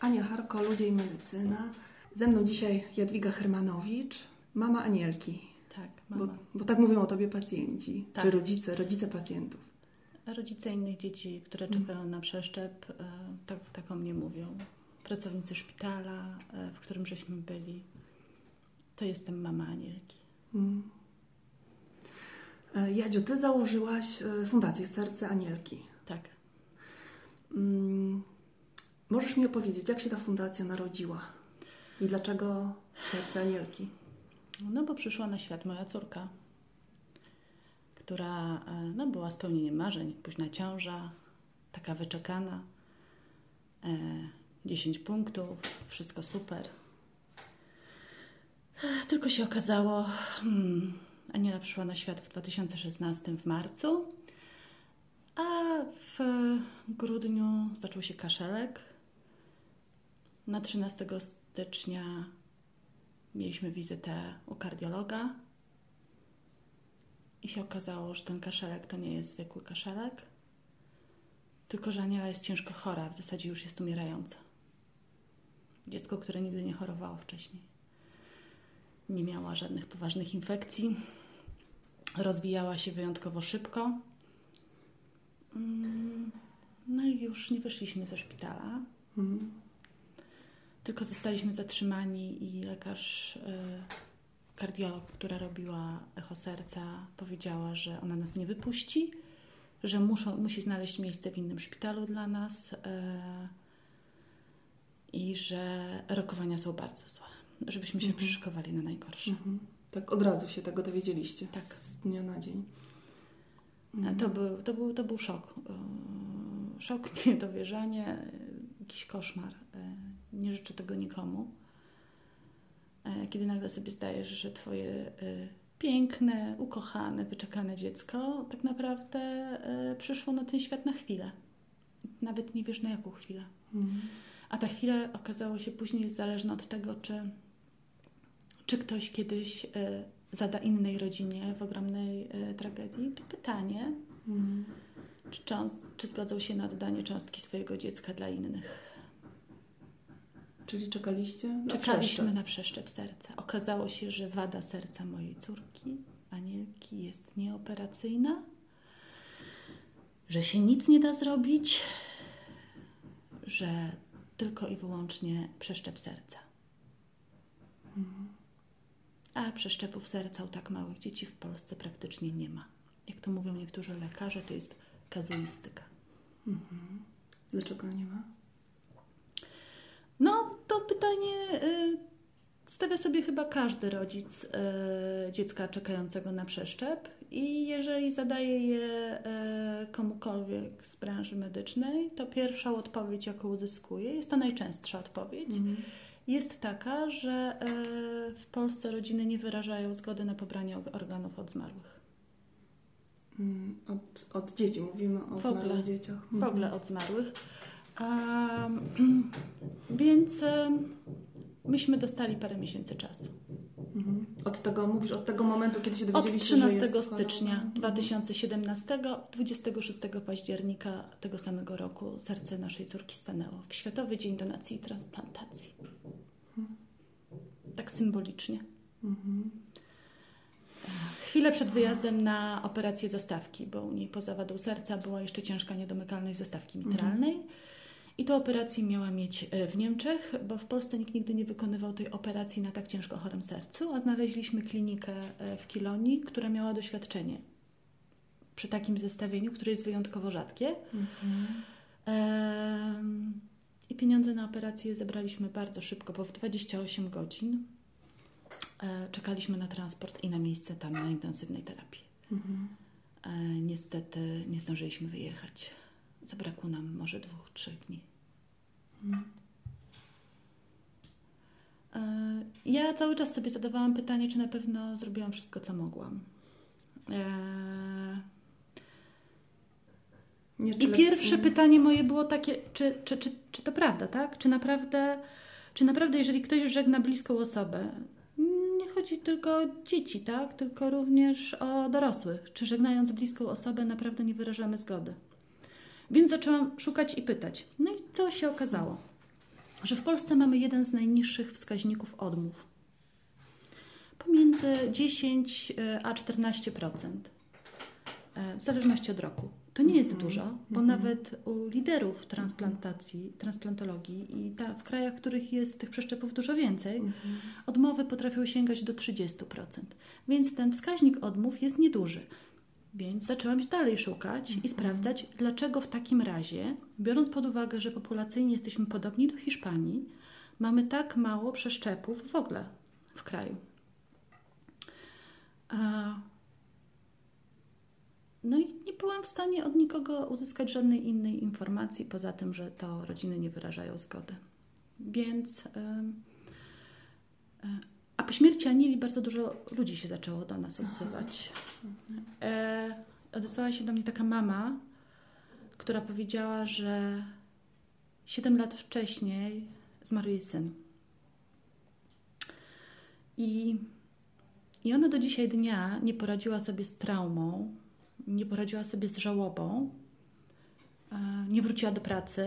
Ania Harko, Ludzie i Medycyna. Ze mną dzisiaj Jadwiga Hermanowicz, mama Anielki. Tak, mama. Bo, bo tak mówią o tobie pacjenci, Tak. czy rodzice, rodzice pacjentów. A Rodzice innych dzieci, które Mm. czekają na przeszczep, e, tak, tak o mnie mówią. Pracownicy szpitala, e, w którym żeśmy byli. To jestem mama Anielki. Mm. E, Jadziu, ty założyłaś Fundację Serce Anielki. Tak. Mm. Możesz mi opowiedzieć, jak się ta fundacja narodziła i dlaczego Serce Anielki? No bo przyszła na świat moja córka, która e, no, była spełnieniem marzeń. Późna ciąża, taka wyczekana. E, 10 punktów, wszystko super. Tylko się okazało, hmm, Aniela przyszła na świat w 2016 w marcu, a w grudniu zaczął się kaszelek. Na 13 stycznia mieliśmy wizytę u kardiologa i się okazało, że ten kaszelek to nie jest zwykły kaszelek, tylko że Aniela jest ciężko chora, w zasadzie już jest umierająca. Dziecko, które nigdy nie chorowało wcześniej. Nie miała żadnych poważnych infekcji. Rozwijała się wyjątkowo szybko. Mm, No i już nie wyszliśmy ze szpitala. Mm. Tylko zostaliśmy zatrzymani i lekarz, y, kardiolog, która robiła echo serca, powiedziała, że ona nas nie wypuści, że muszą, musi znaleźć miejsce w innym szpitalu dla nas y, i że rokowania są bardzo złe, żebyśmy się Mhm. przyszykowali na najgorsze. Mhm. Tak od razu się tego dowiedzieliście, Tak. z dnia na dzień. A To był, to był, to był szok. Szok, niedowierzanie, jakiś koszmar. Nie życzę tego nikomu. E, Kiedy nagle sobie zdajesz, że twoje y, piękne, ukochane, wyczekane dziecko tak naprawdę y, przyszło na ten świat na chwilę. Nawet nie wiesz na jaką chwilę. Mhm. A ta chwila okazała się później zależna od tego, czy, czy ktoś kiedyś zada innej rodzinie w ogromnej tragedii to pytanie, Mhm. czy, cząst, czy zgodzą się na oddanie cząstki swojego dziecka dla innych. Czyli czekaliście? na Czekaliśmy przeszczep. na przeszczep serca. Okazało się, że wada serca mojej córki, Anielki, jest nieoperacyjna, że się nic nie da zrobić, że tylko i wyłącznie przeszczep serca. A przeszczepów serca u tak małych dzieci w Polsce praktycznie nie ma. Jak to mówią niektórzy lekarze, to jest kazuistyka. Dlaczego nie ma? No, to pytanie y, stawia sobie chyba każdy rodzic y, dziecka czekającego na przeszczep. I jeżeli zadaje je y, komukolwiek z branży medycznej, to pierwsza odpowiedź, jaką uzyskuje, jest to najczęstsza odpowiedź, Mhm. jest taka, że w Polsce rodziny nie wyrażają zgody na pobranie organów od zmarłych. Mm, Od, od dzieci mówimy o W ogóle. zmarłych dzieciach. w ogóle od zmarłych. Um, więc um, myśmy dostali parę miesięcy czasu. Mhm. Od tego, mówisz, od tego momentu, kiedy się Od dowiedzieliście, 13 że jest stycznia choroba? 2017, 26 października tego samego roku serce naszej córki stanęło w Światowy Dzień Donacji i Transplantacji. Tak symbolicznie. Mhm. Chwilę przed wyjazdem na operację zastawki, bo u niej poza wadą serca była jeszcze ciężka niedomykalność zastawki mitralnej. I tę operację miała mieć e, w Niemczech, bo w Polsce nikt nigdy nie wykonywał tej operacji na tak ciężko chorym sercu, a znaleźliśmy klinikę e, w Kilonii, która miała doświadczenie przy takim zestawieniu, które jest wyjątkowo rzadkie. Mhm. I pieniądze na operację zebraliśmy bardzo szybko, bo w 28 godzin e, czekaliśmy na transport i na miejsce tam na intensywnej terapii. Mhm. Niestety nie zdążyliśmy wyjechać. Zabrakło nam może dwóch, trzech dni. E, Ja cały czas sobie zadawałam pytanie, czy na pewno zrobiłam wszystko, co mogłam. E, Nie, I pierwsze lek- pytanie moje było takie, czy, czy, czy, czy to prawda, tak? Czy naprawdę, czy naprawdę, jeżeli ktoś żegna bliską osobę, nie chodzi tylko o dzieci, tak? Tylko również o dorosłych. Czy żegnając bliską osobę naprawdę nie wyrażamy zgody? Więc zaczęłam szukać i pytać. No i co się okazało? że w Polsce mamy jeden z najniższych wskaźników odmów. Pomiędzy 10 e, a 14%. E, w zależności od roku. To nie jest dużo, bo nawet u liderów transplantacji, transplantologii i ta, w krajach, w których jest tych przeszczepów dużo więcej, odmowy potrafią sięgać do 30%. Więc ten wskaźnik odmów jest nieduży. Więc zaczęłam dalej szukać i sprawdzać, dlaczego w takim razie, biorąc pod uwagę, że populacyjnie jesteśmy podobni do Hiszpanii, mamy tak mało przeszczepów w ogóle w kraju. No i nie byłam w stanie od nikogo uzyskać żadnej innej informacji, poza tym, że to rodziny nie wyrażają zgody. Więc. Yy, a po śmierci Anieli bardzo dużo ludzi się zaczęło do nas odzywać. E, odezwała się do mnie taka mama, która powiedziała, że 7 lat wcześniej zmarł jej syn. I, I ona do dzisiaj dnia nie poradziła sobie z traumą, nie poradziła sobie z żałobą, e, nie wróciła do pracy,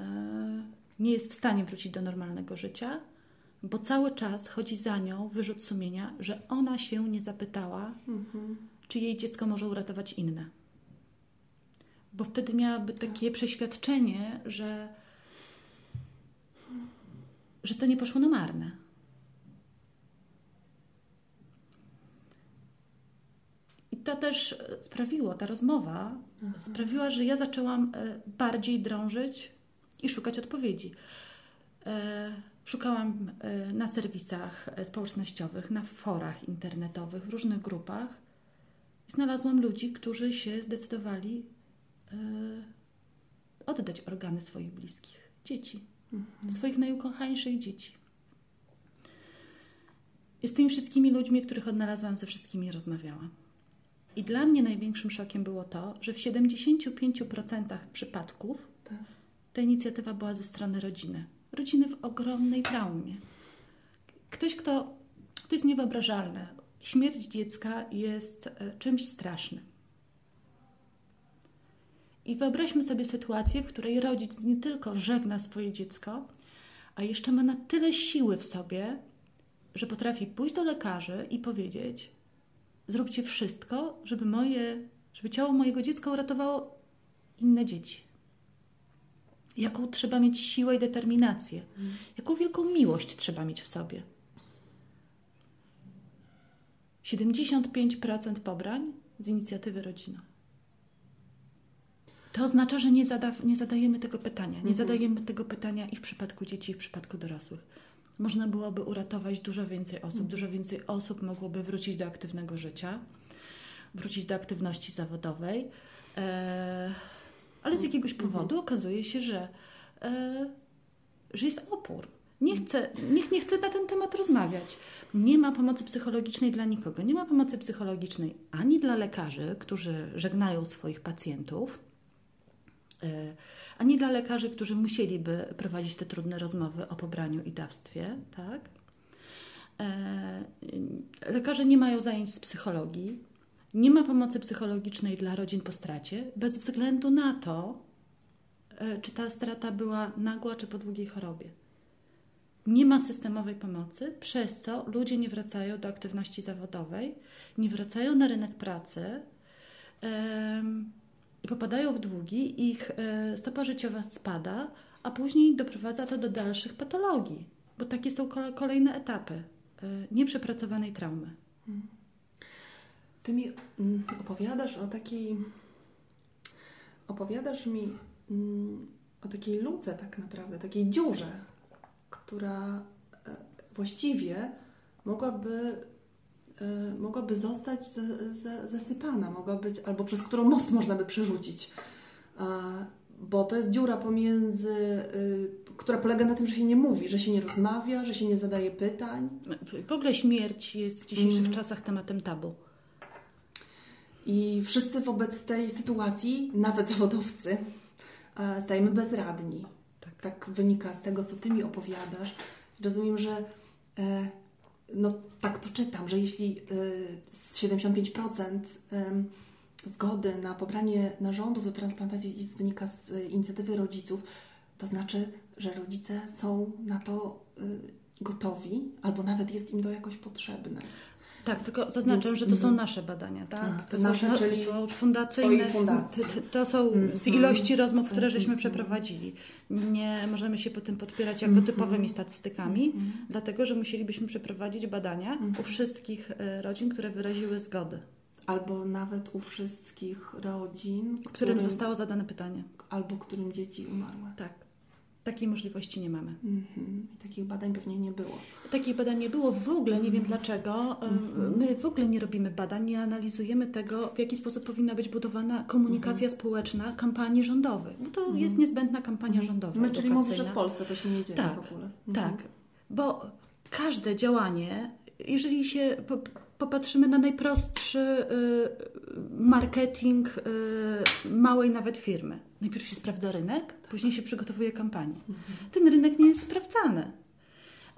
e, nie jest w stanie wrócić do normalnego życia, bo cały czas chodzi za nią wyrzut sumienia, że ona się nie zapytała, mhm. czy jej dziecko może uratować inne. Bo wtedy miałaby takie przeświadczenie, że, że to nie poszło na marne. to też sprawiło, ta rozmowa sprawiła, że ja zaczęłam e, bardziej drążyć i szukać odpowiedzi. E, szukałam e, na serwisach społecznościowych, na forach internetowych, w różnych grupach. Znalazłam ludzi, którzy się zdecydowali oddać organy swoich bliskich, dzieci, mhm. swoich najukochańszych dzieci. I z tymi wszystkimi ludźmi, których odnalazłam, ze wszystkimi rozmawiałam. I dla mnie największym szokiem było to, że w 75% przypadków tak. ta inicjatywa była ze strony rodziny. Rodziny w ogromnej traumie. Ktoś, kto. To jest niewyobrażalne. Śmierć dziecka jest e, czymś strasznym. I wyobraźmy sobie sytuację, w której rodzic nie tylko żegna swoje dziecko, a jeszcze ma na tyle siły w sobie, że potrafi pójść do lekarzy i powiedzieć: zróbcie wszystko, żeby moje, żeby ciało mojego dziecka uratowało inne dzieci. Jaką trzeba mieć siłę i determinację, mm. jaką wielką miłość trzeba mieć w sobie. 75% pobrań z inicjatywy rodzina. To oznacza, że nie, zada, nie zadajemy tego pytania. Nie mhm. zadajemy tego pytania i w przypadku dzieci, i w przypadku dorosłych można byłoby uratować dużo więcej osób. Dużo więcej osób mogłoby wrócić do aktywnego życia, wrócić do aktywności zawodowej. E, ale z jakiegoś powodu okazuje się, że, e, że jest opór. Nie chce, nikt nie chce na ten temat rozmawiać. Nie ma pomocy psychologicznej dla nikogo. Nie ma pomocy psychologicznej ani dla lekarzy, którzy żegnają swoich pacjentów, e, ani dla lekarzy, którzy musieliby prowadzić te trudne rozmowy o pobraniu i dawstwie, tak? E, lekarze nie mają zajęć z psychologii, nie ma pomocy psychologicznej dla rodzin po stracie, bez względu na to, e, czy ta strata była nagła, czy po długiej chorobie. Nie ma systemowej pomocy, przez co ludzie nie wracają do aktywności zawodowej, nie wracają na rynek pracy popadają w długi, ich e, stopa życiowa spada, a później doprowadza to do dalszych patologii, bo takie są kolejne etapy e, nieprzepracowanej traumy. Ty mi mm, opowiadasz o takiej. Opowiadasz mi mm, o takiej luce, tak naprawdę, takiej dziurze, która e, właściwie mogłaby Y, mogłaby zostać zasypana, mogła być, albo przez którą most można by przerzucić. Bo to jest dziura pomiędzy, która polega na tym, że się nie mówi, że się nie rozmawia, że się nie zadaje pytań. W ogóle śmierć jest w dzisiejszych mm. czasach tematem tabu. I wszyscy wobec tej sytuacji, nawet zawodowcy, stajemy bezradni. Tak. tak wynika z tego, co Ty mi opowiadasz. Rozumiem, że e, no tak to czytam, że jeśli 75% y, zgody na pobranie narządów do transplantacji wynika z inicjatywy rodziców, to znaczy, że rodzice są na to gotowi, albo nawet jest im to jakoś potrzebne. Tak, tylko zaznaczę, Więc- że to są mhm. nasze badania, tak? A, to, to nasze, są, czyli to są fundacyjne. fundacji. To, są z Mhm. ilości rozmów, które żeśmy Mhm. przeprowadzili. Nie możemy się po tym podpierać jako Mhm. typowymi statystykami, dlatego że musielibyśmy przeprowadzić badania u wszystkich e, rodzin, które wyraziły zgodę, Albo nawet u wszystkich rodzin, którym zostało zadane pytanie. albo którym dzieci umarły. Tak. Takiej możliwości nie mamy. Mhm. I takich badań pewnie nie było. Takich badań nie było w ogóle, nie Mhm. wiem dlaczego. My w ogóle nie robimy badań, nie analizujemy tego, w jaki sposób powinna być budowana komunikacja Mhm. społeczna kampanii rządowych. Bo to jest niezbędna kampania rządowa. My, czyli mówisz, że w. Polsce to się nie dzieje Tak, w ogóle. Mhm. Tak, bo każde działanie, jeżeli się po, popatrzymy na najprostszy y, marketing y, małej nawet firmy, najpierw się sprawdza rynek, później się przygotowuje kampanię. Ten rynek nie jest sprawdzany.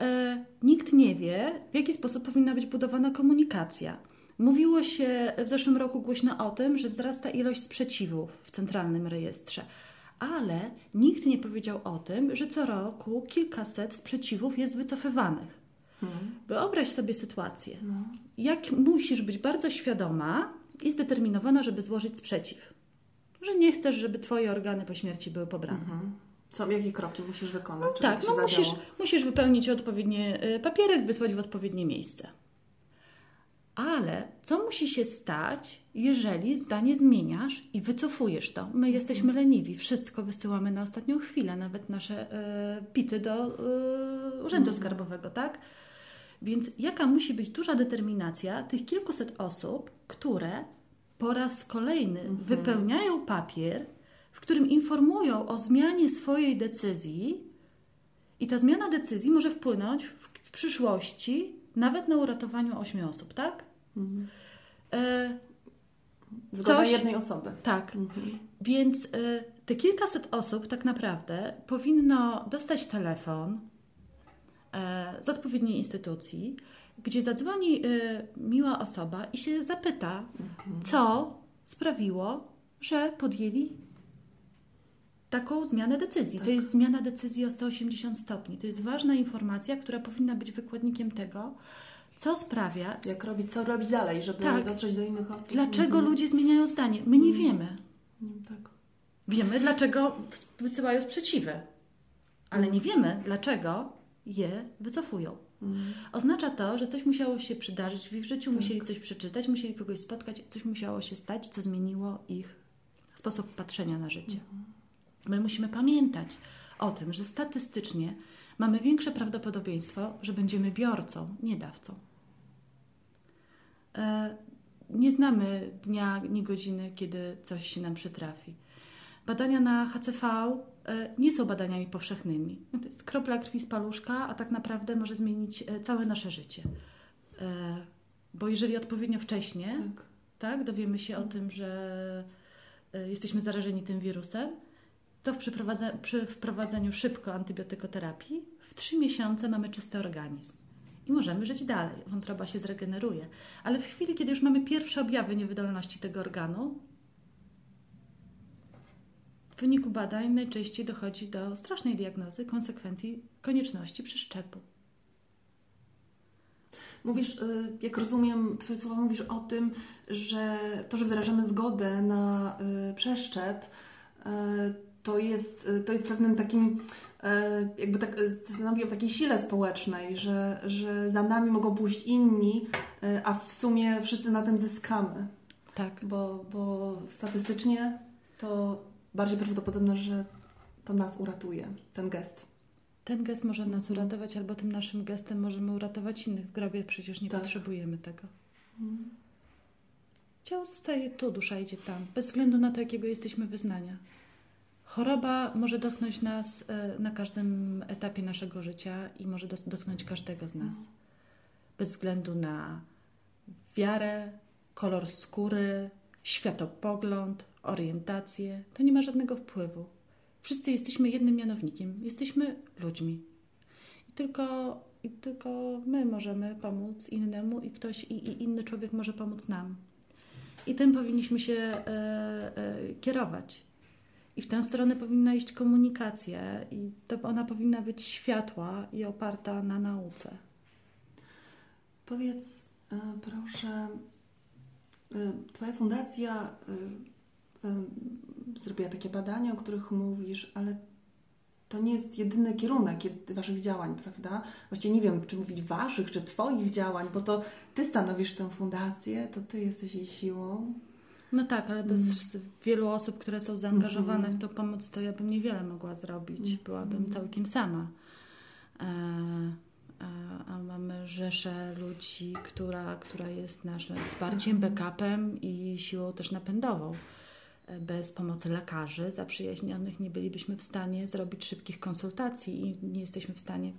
E, nikt nie wie, w jaki sposób powinna być budowana komunikacja. Mówiło się w zeszłym roku głośno o tym, że wzrasta ilość sprzeciwów w centralnym rejestrze, ale nikt nie powiedział o tym, że co roku kilkaset sprzeciwów jest wycofywanych. Mhm. Wyobraź sobie sytuację. No. Jak musisz być bardzo świadoma i zdeterminowana, żeby złożyć sprzeciw. Że nie chcesz, żeby Twoje organy po śmierci były pobrane. Mhm. Co, jakie kroki musisz wykonać, żeby Tak, no musisz, musisz wypełnić odpowiednie y, papierek, wysłać w odpowiednie miejsce. Ale co musi się stać, jeżeli zdanie zmieniasz i wycofujesz to? My jesteśmy leniwi, wszystko wysyłamy na ostatnią chwilę, nawet nasze y, pity do y, urzędu Mhm. skarbowego, tak? Więc jaka musi być duża determinacja tych kilkuset osób, które po raz kolejny Mhm. wypełniają papier, w którym informują o zmianie swojej decyzji, i ta zmiana decyzji może wpłynąć w, w przyszłości nawet na uratowaniu ośmiu osób, tak? Mhm. E, Zgoda coś- jednej osoby. tak. Mhm. Więc y, te kilkaset osób tak naprawdę powinno dostać telefon e, z odpowiedniej instytucji, gdzie zadzwoni y, miła osoba i się zapyta, co sprawiło, że podjęli taką zmianę decyzji. To Tak. jest zmiana decyzji o 180 stopni. To jest ważna informacja, która powinna być wykładnikiem tego, co sprawia, Jak robić, co robić dalej, żeby Tak. dotrzeć do innych osób. dlaczego Mhm. ludzie zmieniają zdanie. My nie wiemy. Mm, Tak. Wiemy, dlaczego wysyłają sprzeciwy, ale nie wiemy, dlaczego je wycofują. Mhm. Oznacza to, że coś musiało się przydarzyć w ich życiu, musieli coś przeczytać, musieli kogoś spotkać, coś musiało się stać, co zmieniło ich sposób patrzenia na życie. My musimy pamiętać o tym, że statystycznie mamy większe prawdopodobieństwo, że będziemy biorcą, nie dawcą. E, Nie znamy dnia, ni godziny, kiedy coś się nam przytrafi. Badania na HCV nie są badaniami powszechnymi. No To jest kropla krwi z paluszka, a tak naprawdę może zmienić e, całe nasze życie. E, Bo jeżeli odpowiednio wcześnie Tak. tak, dowiemy się o tym, że e, jesteśmy zarażeni tym wirusem, to przy wprowadzeniu szybko antybiotykoterapii w trzy miesiące mamy czysty organizm. I możemy żyć dalej. Wątroba się zregeneruje. Ale w chwili, kiedy już mamy pierwsze objawy niewydolności tego organu, wyniku badań najczęściej dochodzi do strasznej diagnozy, konsekwencji konieczności przeszczepu. Mówisz, y, jak rozumiem Twoje słowa, mówisz o tym, że to, że wyrażamy zgodę na y, przeszczep, y, to jest, to jest pewnym takim, jakby tak stanowi o takiej sile społecznej, że, że za nami mogą pójść inni, a w sumie wszyscy na tym zyskamy. Tak. Bo, bo statystycznie to bardziej prawdopodobne, że to nas uratuje, ten gest. Ten gest może nas uratować, albo tym naszym gestem możemy uratować innych. W grobie przecież nie Tak. potrzebujemy tego. Ciało zostaje tu, dusza idzie tam, bez względu na to, jakiego jesteśmy wyznania. Choroba może dotknąć nas e, na każdym etapie naszego życia i może dotknąć każdego z nas. Bez względu na wiarę, kolor skóry, światopogląd, orientację. To nie ma żadnego wpływu. Wszyscy jesteśmy jednym mianownikiem. Jesteśmy ludźmi. I tylko, i tylko my możemy pomóc innemu i ktoś i, i inny człowiek może pomóc nam. I tym powinniśmy się e, e, kierować. I w tę stronę powinna iść komunikacja, i to ona powinna być światła i oparta na nauce. Powiedz, e, proszę, e, Twoja fundacja e, zrobiła takie badania, o których mówisz, ale to nie jest jedyny kierunek Waszych działań, prawda? Właściwie nie wiem, czy mówić Waszych, czy Twoich działań, bo to Ty stanowisz tę fundację, to Ty jesteś jej siłą. No tak, ale bez mm. wielu osób, które są zaangażowane mm -hmm. w tą pomoc, to ja bym niewiele mogła zrobić. Mm. Byłabym mm. całkiem sama. E, a, a, mamy rzeszę ludzi, która, która jest naszym wsparciem, backupem i siłą też napędową. Bez pomocy lekarzy zaprzyjaźnionych nie bylibyśmy w stanie zrobić szybkich konsultacji i nie jesteśmy w stanie.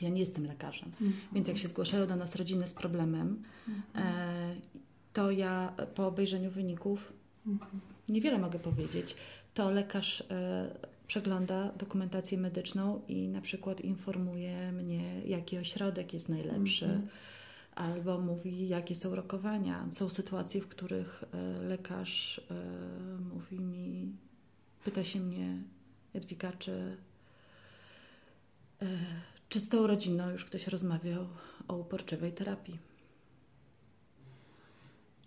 Ja nie jestem lekarzem, -hmm. więc jak się zgłaszają do nas rodziny z problemem, e, to ja po obejrzeniu wyników niewiele mogę powiedzieć. To lekarz e, przegląda dokumentację medyczną i na przykład informuje mnie, jaki ośrodek jest najlepszy. Albo mówi, jakie są rokowania. Są sytuacje, w których e, lekarz e, mówi mi, pyta się mnie, Jadwiga, czy, czy z tą rodziną już ktoś rozmawiał o uporczywej terapii.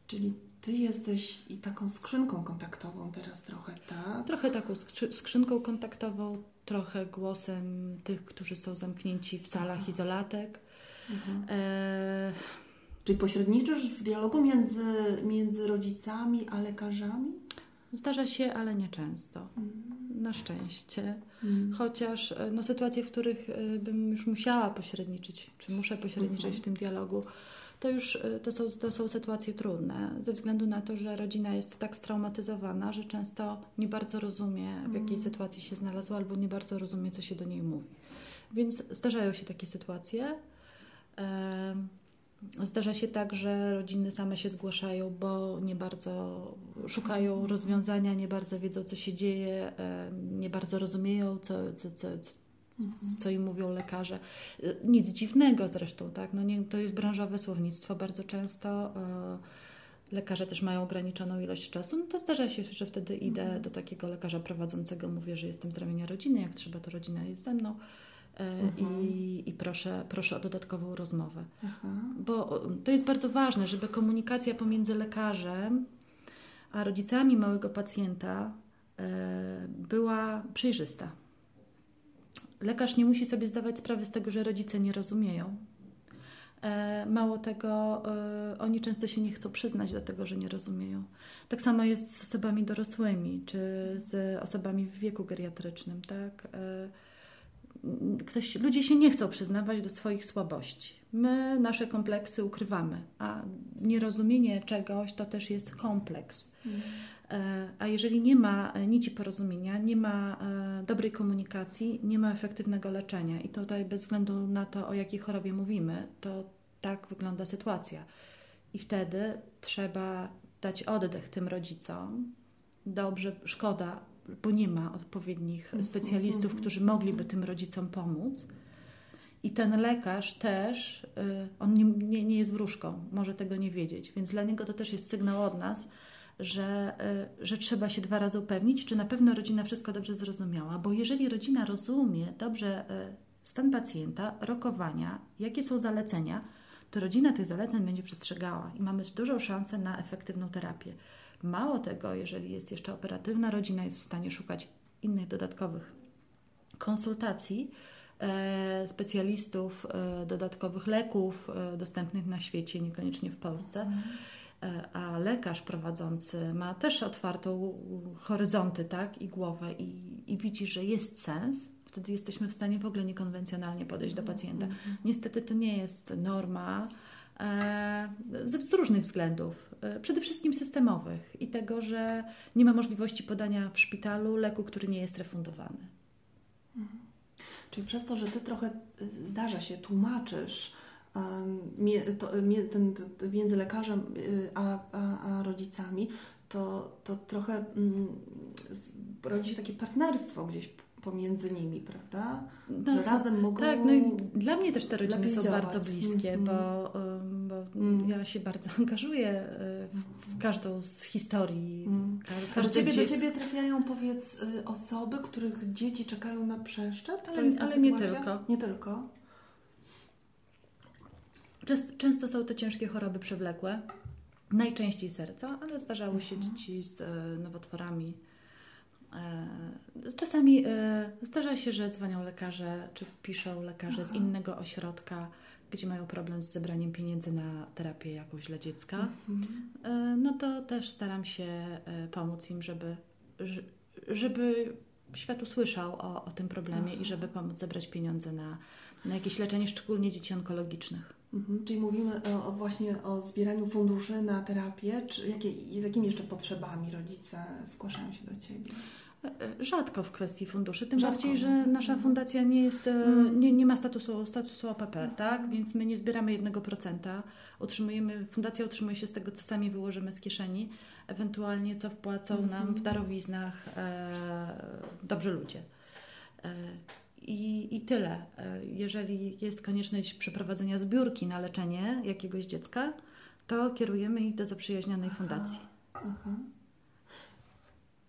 Czyli ty jesteś i taką skrzynką kontaktową teraz trochę, tak? Trochę taką skrzynką kontaktową, trochę głosem tych, którzy są zamknięci w salach izolatek. Mhm. E... Czyli pośredniczysz w dialogu między, między rodzicami a lekarzami? Zdarza się, ale nie często. Mhm. Na szczęście. Mhm. Chociaż e, no, sytuacje, w których e, bym już musiała pośredniczyć, czy muszę pośredniczyć mhm. w tym dialogu, to już y, to są, to są sytuacje trudne, ze względu na to, że rodzina jest tak straumatyzowana, że często nie bardzo rozumie, w jakiej mm. sytuacji się znalazła, albo nie bardzo rozumie, co się do niej mówi. Więc zdarzają się takie sytuacje. Zdarza się tak, że rodziny same się zgłaszają, bo nie bardzo szukają rozwiązania, nie bardzo wiedzą, co się dzieje, nie bardzo rozumieją, co, co, co, co im mówią lekarze. Nic dziwnego zresztą, tak? No nie, to jest branżowe słownictwo bardzo często. E, lekarze też mają ograniczoną ilość czasu, no to zdarza się, że wtedy idę mhm. do takiego lekarza prowadzącego, mówię, że jestem z ramienia rodziny, jak trzeba, to rodzina jest ze mną. E, mhm. I, I, proszę, proszę o dodatkową rozmowę. Aha. Bo to jest bardzo ważne, żeby komunikacja pomiędzy lekarzem a rodzicami małego pacjenta e, była przejrzysta lekarz nie musi sobie zdawać sprawy z tego, że rodzice nie rozumieją. E, mało tego, oni często się nie chcą przyznać do tego, że nie rozumieją. Tak samo jest z osobami dorosłymi, czy z osobami w wieku geriatrycznym. Tak? Ktoś, ludzie się nie chcą przyznawać do swoich słabości. My nasze kompleksy ukrywamy, a nierozumienie czegoś to też jest kompleks. E, a jeżeli nie ma nici porozumienia, nie ma e, dobrej komunikacji, nie ma efektywnego leczenia, i tutaj bez względu na to, o jakiej chorobie mówimy, to tak wygląda sytuacja. I wtedy trzeba dać oddech tym rodzicom. Dobrze, szkoda, bo nie ma odpowiednich mhm, specjalistów, mhm. którzy mogliby tym rodzicom pomóc. I ten lekarz też, on nie, nie, nie jest wróżką, może tego nie wiedzieć, więc dla niego to też jest sygnał od nas, że, y, że trzeba się dwa razy upewnić, czy na pewno rodzina wszystko dobrze zrozumiała, bo jeżeli rodzina rozumie dobrze y, stan pacjenta, rokowania, jakie są zalecenia, to rodzina tych zaleceń będzie przestrzegała i mamy dużą szansę na efektywną terapię. Mało tego, jeżeli jest jeszcze operatywna, rodzina jest w stanie szukać innych dodatkowych konsultacji, e, specjalistów, e, dodatkowych leków e, dostępnych na świecie, niekoniecznie w Polsce. Mhm. A lekarz prowadzący ma też otwartą horyzonty tak, i głowę i, i widzi, że jest sens, wtedy jesteśmy w stanie w ogóle niekonwencjonalnie podejść do pacjenta. Mhm. Niestety to nie jest norma z, z różnych względów, e, przede wszystkim systemowych i tego, że nie ma możliwości podania w szpitalu leku, który nie jest refundowany. Mhm. Czyli przez to, że ty trochę zdarza się, tłumaczysz, to, ten, między lekarzem y, a, a, a rodzicami, to, to trochę mm, rodzi się takie partnerstwo gdzieś pomiędzy nimi, prawda? No, razem mogą. Tak, no i dla mnie też te rodziny są działać. bardzo bliskie, mm -hmm. bo, bo mm. ja się bardzo angażuję e, w, w każdą z historii. Mm. do, ciebie, do Ciebie trafiają, powiedz, y, osoby, których dzieci czekają na przeszczep? Ale, ale nie tylko. Nie tylko. Często są to ciężkie choroby przewlekłe, najczęściej serca, ale zdarzały się mhm. dzieci z e, nowotworami. E, czasami e, zdarza się, że dzwonią lekarze, czy piszą lekarze Aha. z innego ośrodka, gdzie mają problem z zebraniem pieniędzy na terapię jakąś dla dziecka. Mhm. No to też staram się pomóc im, żeby, żeby świat usłyszał o, o tym problemie Aha. i żeby pomóc zebrać pieniądze na, na jakieś leczenie, szczególnie dzieci onkologicznych. Mhm. Czyli mówimy o, właśnie o zbieraniu funduszy na terapię, czy jakie, z jakimi jeszcze potrzebami rodzice zgłaszają się do Ciebie? E, e, rzadko w kwestii funduszy, tym Rzadko. bardziej, że nasza mhm. fundacja nie jest, mm. nie, nie ma statusu, statusu OPP, tak? Więc my nie zbieramy jednego procenta. Utrzymujemy, fundacja utrzymuje się z tego, co sami wyłożymy z kieszeni, ewentualnie co wpłacą nam w darowiznach e, dobrzy ludzie. E, i, I tyle. E, jeżeli jest konieczność przeprowadzenia zbiórki na leczenie jakiegoś dziecka, to kierujemy ich do zaprzyjaźnionej fundacji, aha.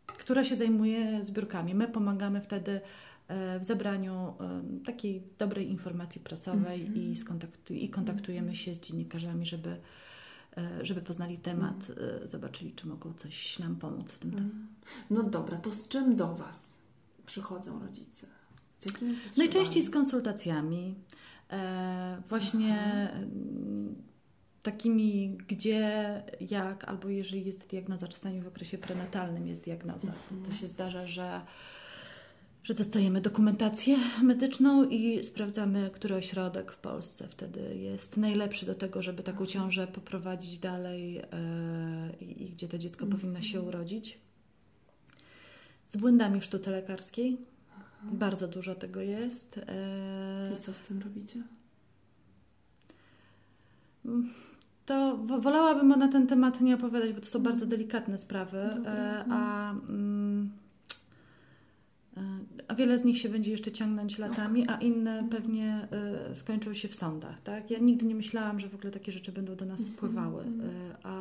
która się zajmuje zbiórkami. My pomagamy wtedy e, w zebraniu e, takiej dobrej informacji prasowej mm -hmm. i, i kontaktujemy się z dziennikarzami, żeby, żeby poznali temat, mm. zobaczyli, czy mogą coś nam pomóc w tym. Mm. No dobra, to z czym do Was przychodzą rodzice? Najczęściej z konsultacjami. E, właśnie Aha. takimi, gdzie, jak, albo jeżeli jest diagnoza, czasami w okresie prenatalnym jest diagnoza. Mhm. To się zdarza, że że dostajemy dokumentację medyczną i sprawdzamy, który ośrodek w Polsce wtedy jest najlepszy do tego, żeby taką ciążę poprowadzić dalej yy, i gdzie to dziecko mhm. powinno się urodzić. Z błędami w sztuce lekarskiej, bardzo dużo tego jest. E, I co z tym robicie? To wolałabym na ten temat nie opowiadać, bo to są bardzo delikatne sprawy, Dobra. E, a, mm, e, a wiele z nich się będzie jeszcze ciągnąć latami, a inne pewnie skończą się w sądach. Tak? Ja nigdy nie myślałam, że w ogóle takie rzeczy będą do nas spływały, a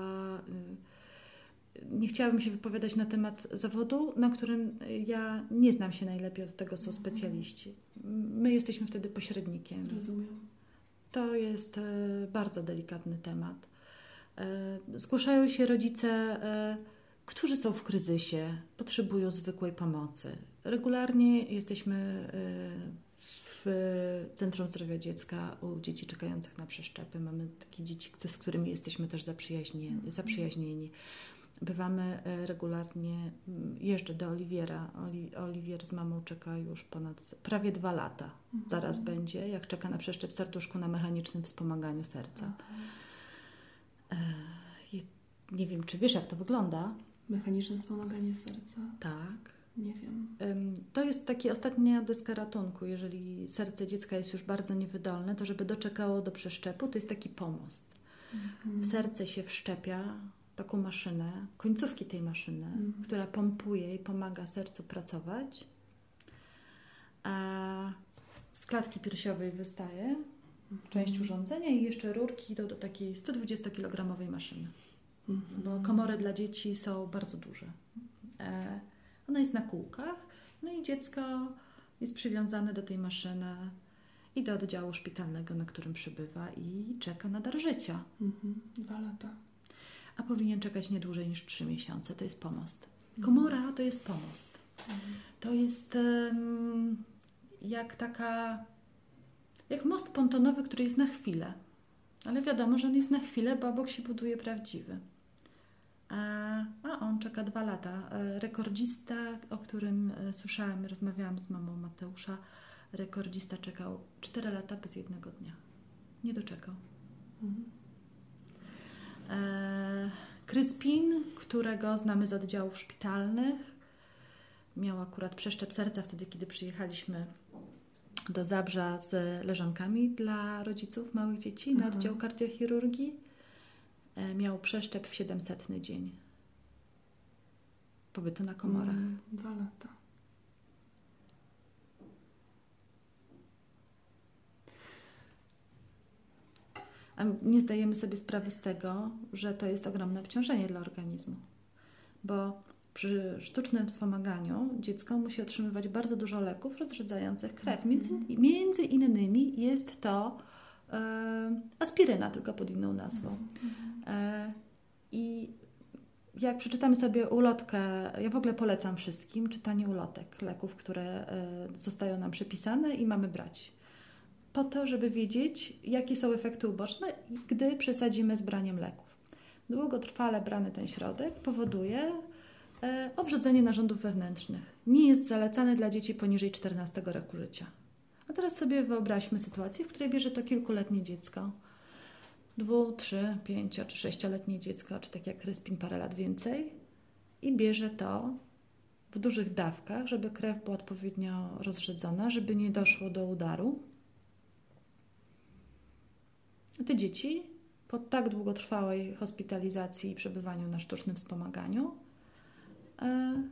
nie chciałabym się wypowiadać na temat zawodu, na którym ja nie znam się najlepiej, od tego są specjaliści. My jesteśmy wtedy pośrednikiem. Rozumiem. To jest e, bardzo delikatny temat. E, zgłaszają się rodzice, e, którzy są w kryzysie, potrzebują zwykłej pomocy. Regularnie jesteśmy w Centrum Zdrowia Dziecka u dzieci czekających na przeszczepy. Mamy takie dzieci, z którymi jesteśmy też zaprzyjaźnieni. zaprzyjaźnieni. Bywamy e, regularnie, mm, jeżdżę do Oliwiera. Oliwier z mamą czeka już ponad prawie dwa lata. Mhm. Zaraz będzie, jak czeka na przeszczep serduszku na mechanicznym wspomaganiu serca. E, nie wiem, czy wiesz, jak to wygląda. Mechaniczne wspomaganie serca? Tak. Nie wiem. To jest taki ostatnia deska ratunku. Jeżeli serce dziecka jest już bardzo niewydolne, to żeby doczekało do przeszczepu, to jest taki pomost. Mhm. W serce się wszczepia taką maszynę, końcówki tej maszyny, mhm. która pompuje i pomaga sercu pracować. A z klatki piersiowej wystaje mhm. część urządzenia i jeszcze rurki idą do takiej 120-kilogramowej maszyny. Mhm. Bo komory dla dzieci są bardzo duże. E, ona jest na kółkach, no i dziecko jest przywiązane do tej maszyny i do oddziału szpitalnego, na którym przybywa i czeka na dar życia. Mhm. Dwa lata a powinien czekać nie dłużej niż 3 miesiące. To jest pomost. Komora to jest pomost. To jest um, jak taka, jak most pontonowy, który jest na chwilę. Ale wiadomo, że on jest na chwilę, bo obok się buduje prawdziwy. A, a on czeka dwa lata. E, rekordzista, o którym e, słyszałam, rozmawiałam z mamą Mateusza, rekordzista czekał 4 lata bez jednego dnia. Nie doczekał. Mhm. E, Kryspin, którego znamy z oddziałów szpitalnych, miał akurat przeszczep serca wtedy, kiedy przyjechaliśmy do Zabrza z leżankami dla rodziców małych dzieci na mhm. oddział kardiochirurgii. E, miał przeszczep w 700 dzień pobytu na komorach. Mm, dwa lata. A nie zdajemy sobie sprawy z tego, że to jest ogromne obciążenie dla organizmu. Bo przy sztucznym wspomaganiu dziecko musi otrzymywać bardzo dużo leków rozrzedzających krew. Między, między innymi jest to e, aspiryna, tylko pod inną nazwą. E, I jak przeczytamy sobie ulotkę, ja w ogóle polecam wszystkim czytanie ulotek leków, które e, zostają nam przepisane i mamy brać. Po to, żeby wiedzieć, jakie są efekty uboczne, gdy przesadzimy z braniem leków. Długotrwale brany ten środek powoduje e, owrzodzenie narządów wewnętrznych. Nie jest zalecany dla dzieci poniżej 14 roku życia. A teraz sobie wyobraźmy sytuację, w której bierze to kilkuletnie dziecko dwu, trzy, pięcio czy sześcioletnie dziecko, czy tak jak Kryspin parę lat więcej i bierze to w dużych dawkach, żeby krew była odpowiednio rozrzedzona, żeby nie doszło do udaru. Te dzieci po tak długotrwałej hospitalizacji i przebywaniu na sztucznym wspomaganiu e,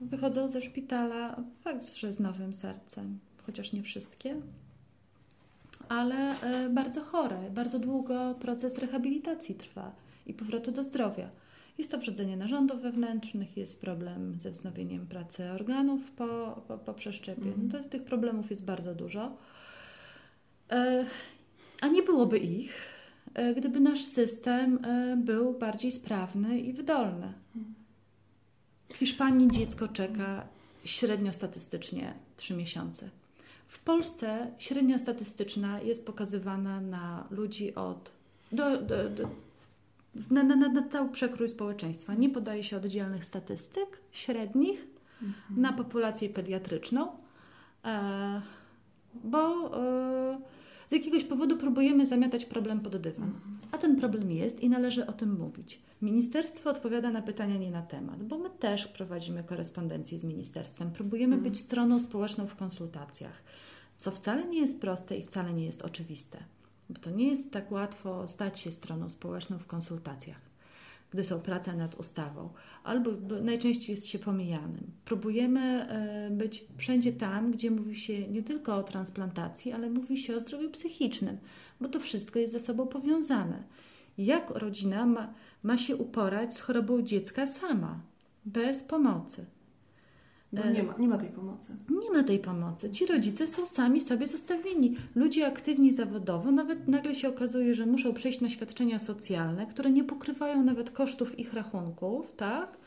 wychodzą ze szpitala fakt, że z nowym sercem, chociaż nie wszystkie, ale e, bardzo chore. Bardzo długo proces rehabilitacji trwa i powrotu do zdrowia. Jest to wrzodzenie narządów wewnętrznych, jest problem ze wznowieniem pracy organów po, po, po przeszczepie. Mm. To, tych problemów jest bardzo dużo. E, a nie byłoby ich, e, gdyby nasz system był bardziej sprawny i wydolny. W Hiszpanii dziecko czeka średnio statystycznie 3 miesiące. W Polsce średnia statystyczna jest pokazywana na ludzi od. Do, do, do, na, na, na, cały przekrój społeczeństwa. Nie podaje się oddzielnych statystyk średnich mhm. na populację pediatryczną, e, bo e, z jakiegoś powodu próbujemy zamiatać problem pod dywan. A ten problem jest i należy o tym mówić. Ministerstwo odpowiada na pytania nie na temat, bo my też prowadzimy korespondencję z ministerstwem, próbujemy mhm. być stroną społeczną w konsultacjach, co wcale nie jest proste i wcale nie jest oczywiste, bo to nie jest tak łatwo stać się stroną społeczną w konsultacjach, gdy są prace nad ustawą, albo najczęściej jest się pomijanym. Próbujemy e, być wszędzie tam, gdzie mówi się nie tylko o transplantacji, ale mówi się o zdrowiu psychicznym, bo to wszystko jest ze sobą powiązane jak rodzina ma, ma się uporać z chorobą dziecka sama, bez pomocy. Bo nie ma, nie ma tej pomocy. Nie ma tej pomocy. Ci rodzice są sami sobie zostawieni. Ludzie aktywni zawodowo nawet nagle się okazuje, że muszą przejść na świadczenia socjalne, które nie pokrywają nawet kosztów ich rachunków, tak?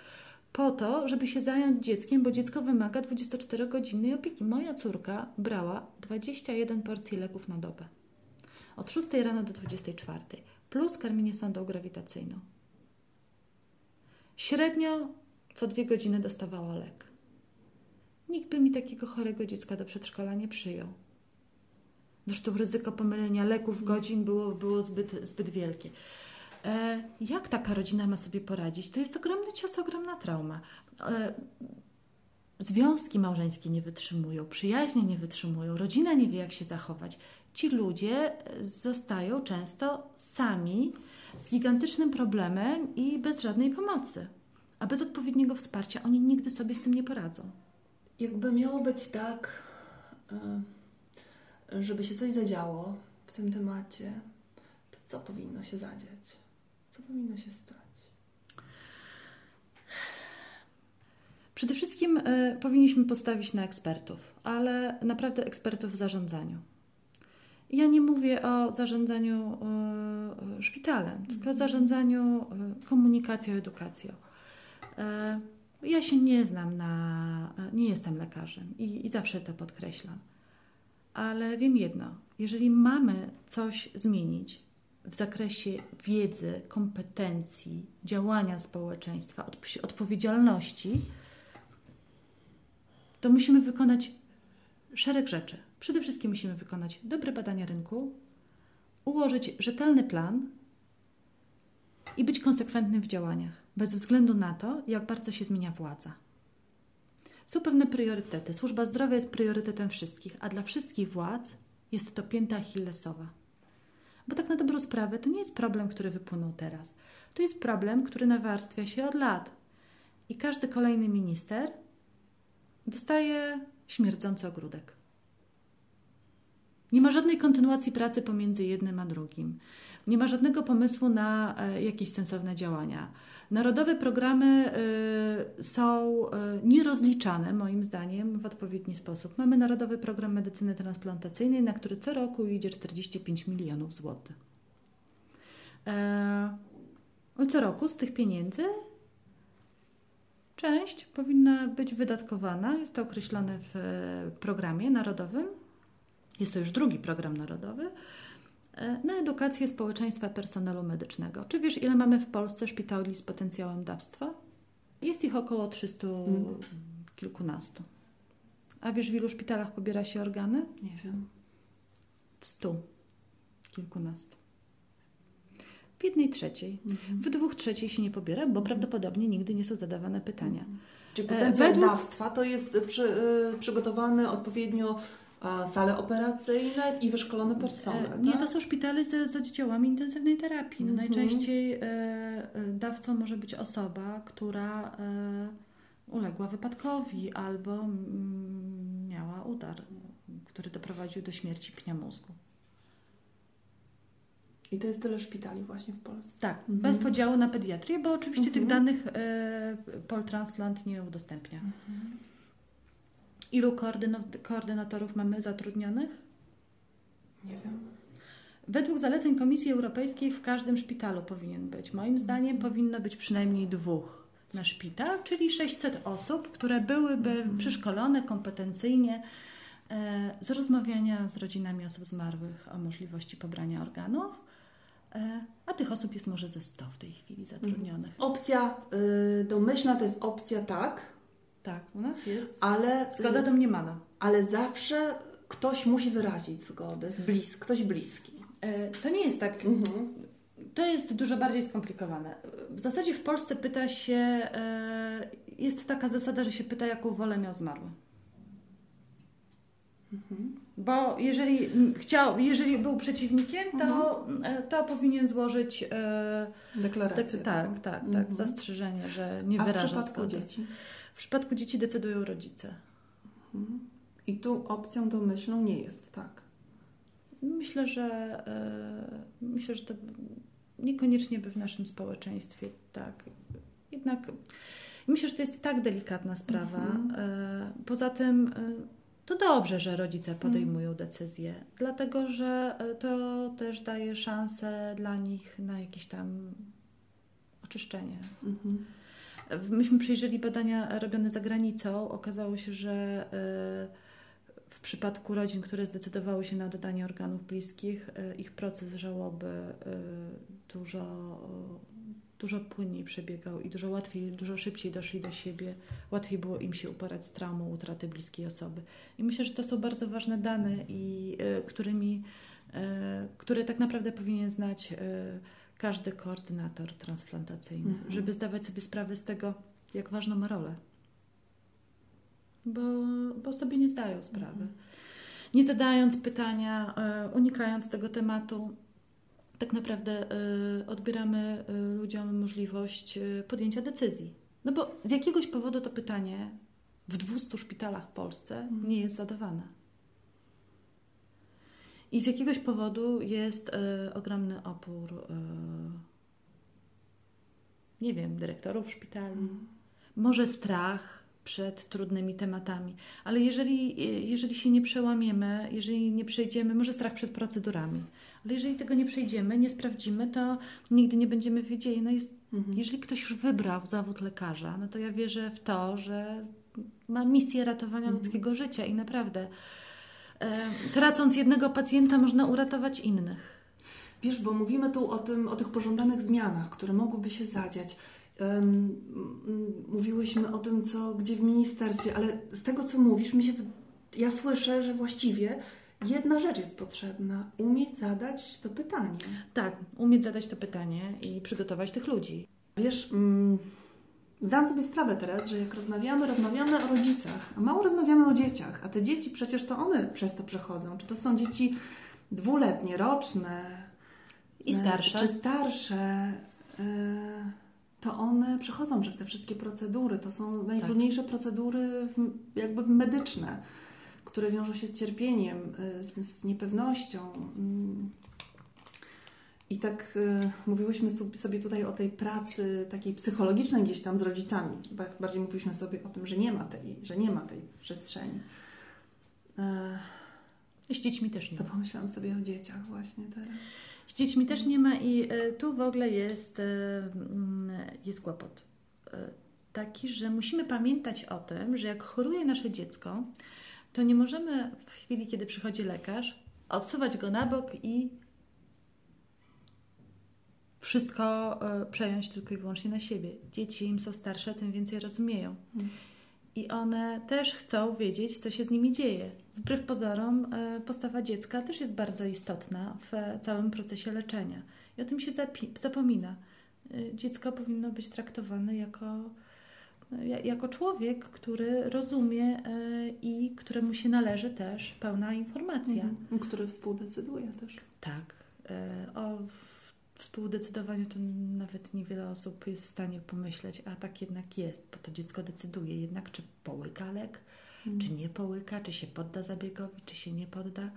Po to, żeby się zająć dzieckiem, bo dziecko wymaga 24-godzinnej opieki. Moja córka brała 21 porcji leków na dobę. Od 6 rano do 24 plus karmienie sondą grawitacyjną. Średnio co dwie godziny dostawała lek. Nikt by mi takiego chorego dziecka do przedszkola nie przyjął. Zresztą ryzyko pomylenia leków godzin było, było zbyt, zbyt wielkie. E, jak taka rodzina ma sobie poradzić? To jest ogromny cios, ogromna trauma. E, związki małżeńskie nie wytrzymują, przyjaźnie nie wytrzymują, rodzina nie wie, jak się zachować ci ludzie zostają często sami z gigantycznym problemem i bez żadnej pomocy. A bez odpowiedniego wsparcia oni nigdy sobie z tym nie poradzą. Jakby miało być tak, e, żeby się coś zadziało w tym temacie, to co powinno się zadziać? Co powinno się stać? Przede wszystkim y, powinniśmy postawić na ekspertów, ale naprawdę ekspertów w zarządzaniu. Ja nie mówię o zarządzaniu y, szpitalem, tylko o mhm. zarządzaniu y, komunikacją, edukacją. Ja się nie znam na, nie jestem lekarzem i, i zawsze to podkreślam. Ale wiem jedno: jeżeli mamy coś zmienić w zakresie wiedzy, kompetencji, działania społeczeństwa, odpowiedzialności, to musimy wykonać szereg rzeczy. Przede wszystkim musimy wykonać dobre badania rynku, ułożyć rzetelny plan i być konsekwentnym w działaniach, bez względu na to, jak bardzo się zmienia władza. Są pewne priorytety. Służba zdrowia jest priorytetem wszystkich, a dla wszystkich władz jest to pięta achillesowa. Bo tak na dobrą sprawę to nie jest problem, który wypłynął teraz. To jest problem, który nawarstwia się od lat. I każdy kolejny minister dostaje śmierdzący ogródek. Nie ma żadnej kontynuacji pracy pomiędzy jednym a drugim. Nie ma żadnego pomysłu na e, jakieś sensowne działania. Narodowe programy y, są y, nierozliczane, moim zdaniem, w odpowiedni sposób. Mamy Narodowy Program Medycyny Transplantacyjnej, na który co roku idzie 45 milionów złotych. E, co roku z tych pieniędzy część powinna być wydatkowana, jest to określone w e, programie narodowym, jest to już drugi program narodowy, e, na edukację społeczeństwa personelu medycznego. Czy wiesz, ile mamy w Polsce szpitali z potencjałem dawstwa? Jest ich około 300 hmm. kilkunastu. A wiesz, w ilu szpitalach pobiera się organy? Nie wiem. W stu kilkunastu. W jednej trzeciej. Mhm. W dwóch trzeciej się nie pobiera, bo prawdopodobnie nigdy nie są zadawane pytania. Mhm. Czyli potencjał Według... dawstwa to jest przy, y, przygotowany odpowiednio sale operacyjne i wyszkolony personel. Tak? Nie, to są szpitale z, z oddziałami intensywnej terapii. No, mhm. Najczęściej e, e, dawcą może być osoba, która e, uległa wypadkowi albo mm, miała udar, który doprowadził do śmierci pnia mózgu. I to jest tyle szpitali właśnie w Polsce. Tak, mhm. bez podziału na pediatrię, bo oczywiście mhm. tych danych e, Poltransplant nie udostępnia. Mhm. Ilu koordynatorów mamy zatrudnionych? Nie wiem. Według zaleceń Komisji Europejskiej w każdym szpitalu powinien być. Moim zdaniem powinno być przynajmniej dwóch na szpital, czyli 600 osób, które byłyby mhm. przeszkolone kompetencyjnie e, z rozmawiania z rodzinami osób zmarłych o możliwości pobrania organów. E, a tych osób jest może ze 100 w tej chwili zatrudnionych. Opcja y, domyślna to jest opcja tak, tak, u nas jest. Ale, Zgoda domniemana. Ale zawsze ktoś musi wyrazić zgodę, z blis ktoś bliski. E, to nie jest tak. Mhm. To jest dużo bardziej skomplikowane. W zasadzie w Polsce pyta się, e, jest taka zasada, że się pyta, jaką wolę miał zmarły. Mhm. Bo jeżeli chciał, jeżeli był przeciwnikiem, to, mhm. E, to powinien złożyć deklarację. tak, tak, tak, mhm. zastrzeżenie, że nie A wyraża w przypadku zgody. dzieci? W przypadku dzieci decydują rodzice. Mhm. I tu opcją domyślną nie jest, tak? Myślę, że yy, myślę, że to niekoniecznie by w naszym społeczeństwie tak. Jednak myślę, że to jest tak delikatna sprawa. Mhm. Yy, poza tym yy, to dobrze, że rodzice podejmują decyzje, dlatego że to też daje szansę dla nich na jakieś tam oczyszczenie. Mhm. Myśmy przyjrzeli badania robione za granicą. Okazało się, że y, w przypadku rodzin, które zdecydowały się na dodanie organów bliskich, y, ich proces żałoby y, dużo, dużo płynniej przebiegał i dużo łatwiej, dużo szybciej doszli do siebie. Łatwiej było im się uporać z traumą utraty bliskiej osoby. I myślę, że to są bardzo ważne dane, i którymi, które tak naprawdę powinien znać każdy koordynator transplantacyjny, mhm. żeby zdawać sobie sprawę z tego, jak ważną ma rolę. Bo, bo sobie nie zdają sprawy. Mhm. Nie zadając pytania, e, unikając tego tematu, tak naprawdę e, odbieramy e, ludziom możliwość podjęcia decyzji. No bo z jakiegoś powodu to pytanie w 200 szpitalach w Polsce mhm. nie jest zadawane. I z jakiegoś powodu jest y, ogromny opór, y, nie wiem, dyrektorów szpitali, mm. może strach przed trudnymi tematami, ale jeżeli, jeżeli się nie przełamiemy, jeżeli nie przejdziemy, może strach przed procedurami, ale jeżeli tego nie przejdziemy, nie sprawdzimy, to nigdy nie będziemy wiedzieli. No jest, mhm. Jeżeli ktoś już wybrał zawód lekarza, no to ja wierzę w to, że ma misję ratowania mhm. ludzkiego życia i naprawdę tracąc jednego pacjenta, można uratować innych. Wiesz, bo mówimy tu o, tym, o tych pożądanych zmianach, które mogłyby się zadziać. Mówiłyśmy o tym, co gdzie w ministerstwie, ale z tego, co mówisz, mi się, ja słyszę, że właściwie jedna rzecz jest potrzebna: umieć zadać to pytanie. Tak, umieć zadać to pytanie i przygotować tych ludzi. Wiesz. Mm, Zdam sobie sprawę teraz, że jak rozmawiamy, rozmawiamy o rodzicach, a mało rozmawiamy o dzieciach, a te dzieci przecież to one przez to przechodzą. Czy to są dzieci dwuletnie, roczne i starsze, czy starsze, e, to one przechodzą przez te wszystkie procedury. To są najtrudniejsze tak. procedury jakby medyczne. które wiążą się z cierpieniem, y, z, z niepewnością. Mm. I tak y, mówiłyśmy sobie tutaj o tej pracy takiej psychologicznej gdzieś tam z rodzicami. Bardziej mówiliśmy sobie o tym, że nie ma tej, że nie ma tej przestrzeni. Z dziećmi też nie ma. To pomyślałam sobie o dzieciach właśnie teraz. Z dziećmi też nie ma i y, tu w ogóle jest, y, jest kłopot. Y, taki, że musimy pamiętać o tym, że jak choruje nasze dziecko, to nie możemy w chwili, kiedy przychodzi lekarz, odsuwać go na bok i wszystko przejąć tylko i wyłącznie na siebie. Dzieci im są starsze, tym więcej rozumieją. Hmm. I one też chcą wiedzieć, co się z nimi dzieje. Wbrew pozorom, e, postawa dziecka też jest bardzo istotna w całym procesie leczenia. I o tym się zapomina. E, dziecko powinno być traktowane jako, jako człowiek, który rozumie e, i któremu się należy też pełna informacja. Mhm. Który współdecyduje też. Tak. O współdecydowaniu to nawet niewiele osób jest w stanie pomyśleć, a tak jednak jest, bo to dziecko decyduje jednak, czy połyka lek, hmm. czy nie połyka, czy się podda zabiegowi, czy się nie podda.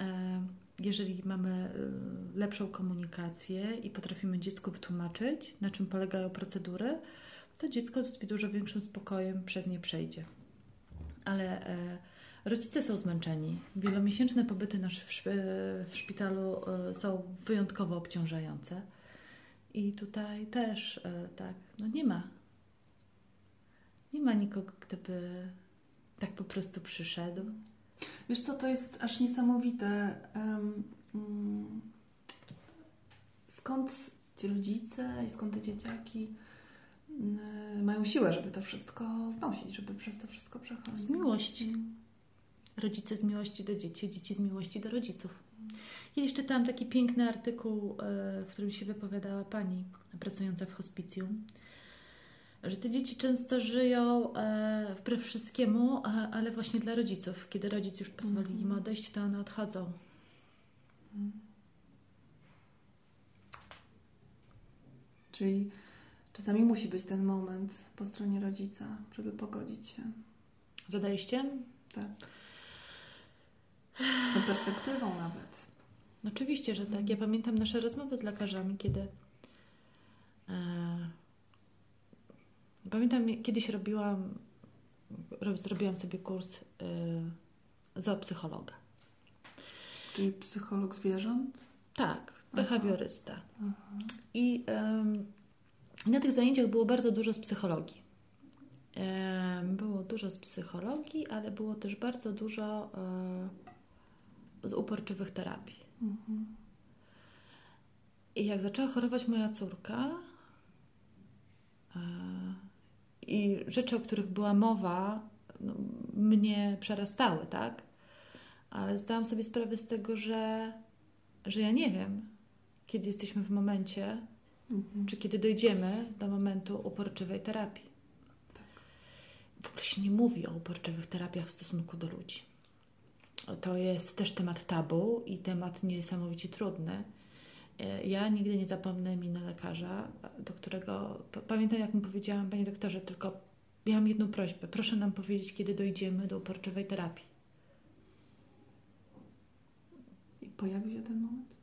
E, jeżeli mamy e, lepszą komunikację i potrafimy dziecku wytłumaczyć, na czym polegają procedury, to dziecko z dużo większym spokojem przez nie przejdzie. Ale e, Rodzice są zmęczeni. Wielomiesięczne pobyty nasz w szpitalu e, są wyjątkowo obciążające. I tutaj też e, tak, no nie ma. Nie ma nikogo, kto by tak po prostu przyszedł. Wiesz co, to jest aż niesamowite. Um, skąd ci rodzice i skąd te dzieciaki mm, mają siłę, żeby to wszystko znosić, żeby przez to wszystko przechodzić? Z miłości. Rodzice z miłości do dzieci, dzieci z miłości do rodziców. Kiedyś czytałam taki piękny artykuł, e, w którym się wypowiadała pani pracująca w hospicjum, że te dzieci często żyją e, wbrew wszystkiemu, ale właśnie dla rodziców. Kiedy rodzic już pozwoli im mhm. odejść, to one odchodzą. Czyli czasami musi być ten moment po stronie rodzica, żeby pogodzić się. Zadaliście? Tak. Z tą perspektywą nawet. Oczywiście, że tak. Ja pamiętam nasze rozmowy z lekarzami, kiedy. E, pamiętam, kiedyś robiłam, zrobiłam sobie kurs e, zoopsychologa. Czyli psycholog zwierząt? Tak, behawiorysta. Aha. I na tych zajęciach było bardzo dużo z psychologii. było dużo z psychologii, ale było też bardzo dużo e, z uporczywych terapii. Mhm. I jak zaczęła chorować moja córka, e, i rzeczy, o których była mowa, no, mnie przerastały, tak? Ale zdałam sobie sprawę z tego, że, że ja nie wiem, kiedy jesteśmy w momencie, mhm. czy kiedy dojdziemy do momentu uporczywej terapii. Tak. W ogóle się nie mówi o uporczywych terapiach w stosunku do ludzi to jest też temat tabu i temat niesamowicie trudny. E, ja nigdy nie zapomnę miny lekarza, do którego pamiętam, jak mu powiedziałam, panie doktorze, tylko miałam jedną prośbę. Proszę nam powiedzieć, kiedy dojdziemy do uporczywej terapii. I pojawił się ten moment?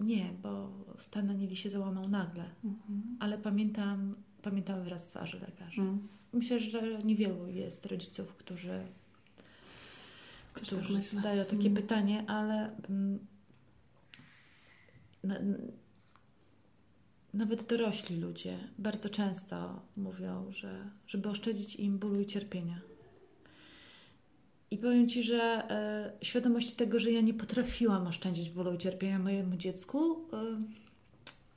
Nie, bo stan Anieli się załamał nagle. Mhm. Ale pamiętam, pamiętam wyraz twarzy lekarza. Mhm. Myślę, że niewielu jest rodziców, którzy którzy tak zadają takie mm. pytanie, ale mm, na, nawet dorośli ludzie bardzo często mówią, że żeby oszczędzić im bólu i cierpienia. I powiem Ci, że e, świadomość tego, że ja nie potrafiłam oszczędzić bólu i cierpienia mojemu dziecku, e,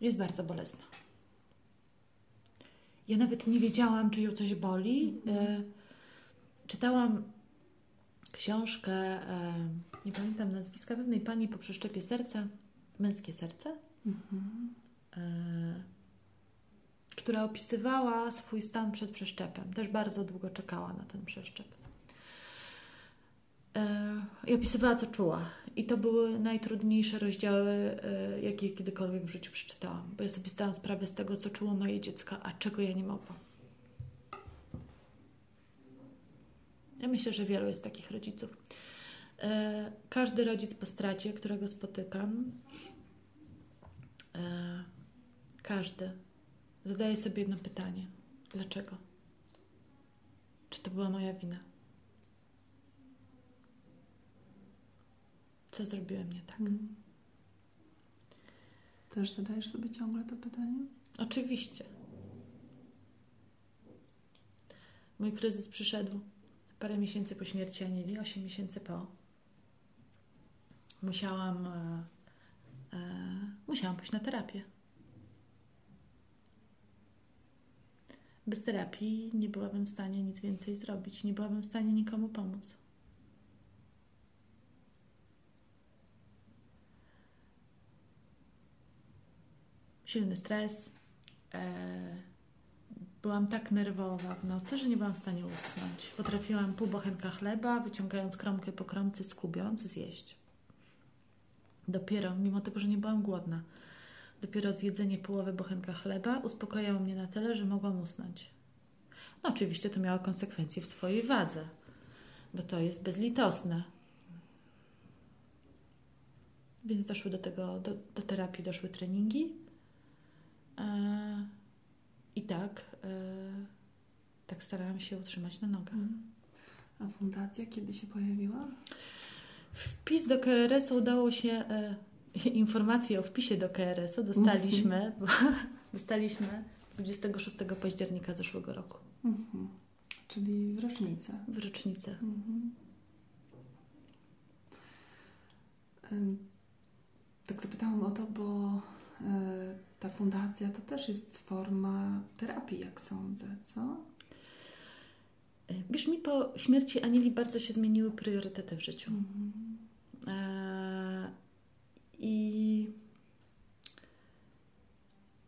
jest bardzo bolesna. Ja nawet nie wiedziałam, czy ją coś boli. E, czytałam książkę, e, nie pamiętam nazwiska, pewnej pani po przeszczepie serca, męskie serce, mhm. e, która opisywała swój stan przed przeszczepem. Też bardzo długo czekała na ten przeszczep. E, I opisywała, co czuła. I to były najtrudniejsze rozdziały, jakie kiedykolwiek w życiu przeczytałam, bo ja sobie zdałam sprawę z tego, co czuło moje dziecko, a czego ja nie mogłam. Ja myślę, że wielu jest takich rodziców. E, każdy rodzic po stracie, którego spotykam, e, każdy zadaje sobie jedno pytanie: dlaczego? Czy to była moja wina? Co zrobiłem nie tak? Mm. Też zadajesz sobie ciągle to pytanie? Oczywiście. Mój kryzys przyszedł parę miesięcy po śmierci Anieli, 8 miesięcy po. Musiałam, e, e, musiałam pójść na terapię. Bez terapii nie byłabym w stanie nic więcej zrobić, nie byłabym w stanie nikomu pomóc. Silny stres. E, byłam tak nerwowa w nocy, że nie byłam w stanie usnąć. Potrafiłam pół bochenka chleba, wyciągając kromkę po kromce, skubiąc, zjeść. Dopiero, mimo tego, że nie byłam głodna, dopiero zjedzenie połowy bochenka chleba uspokajało mnie na tyle, że mogłam usnąć. No oczywiście to miało konsekwencje w swojej wadze, bo to jest bezlitosne. Więc doszły do tego, do, do terapii doszły treningi. E, I tak, e, tak starałam się utrzymać na nogach. Mm. A fundacja kiedy się pojawiła? Wpis do KRS-u udało się, e, informacje o wpisie do KRS-u dostaliśmy, bo, dostaliśmy 26 października zeszłego roku. Mhm. Czyli w rocznicę. W rocznicę. Mhm. Tak zapytałam o to, bo e, ta fundacja to też jest forma terapii, jak sądzę, co? Wiesz, mi po śmierci Anieli bardzo się zmieniły priorytety w życiu. Mhm. E, I,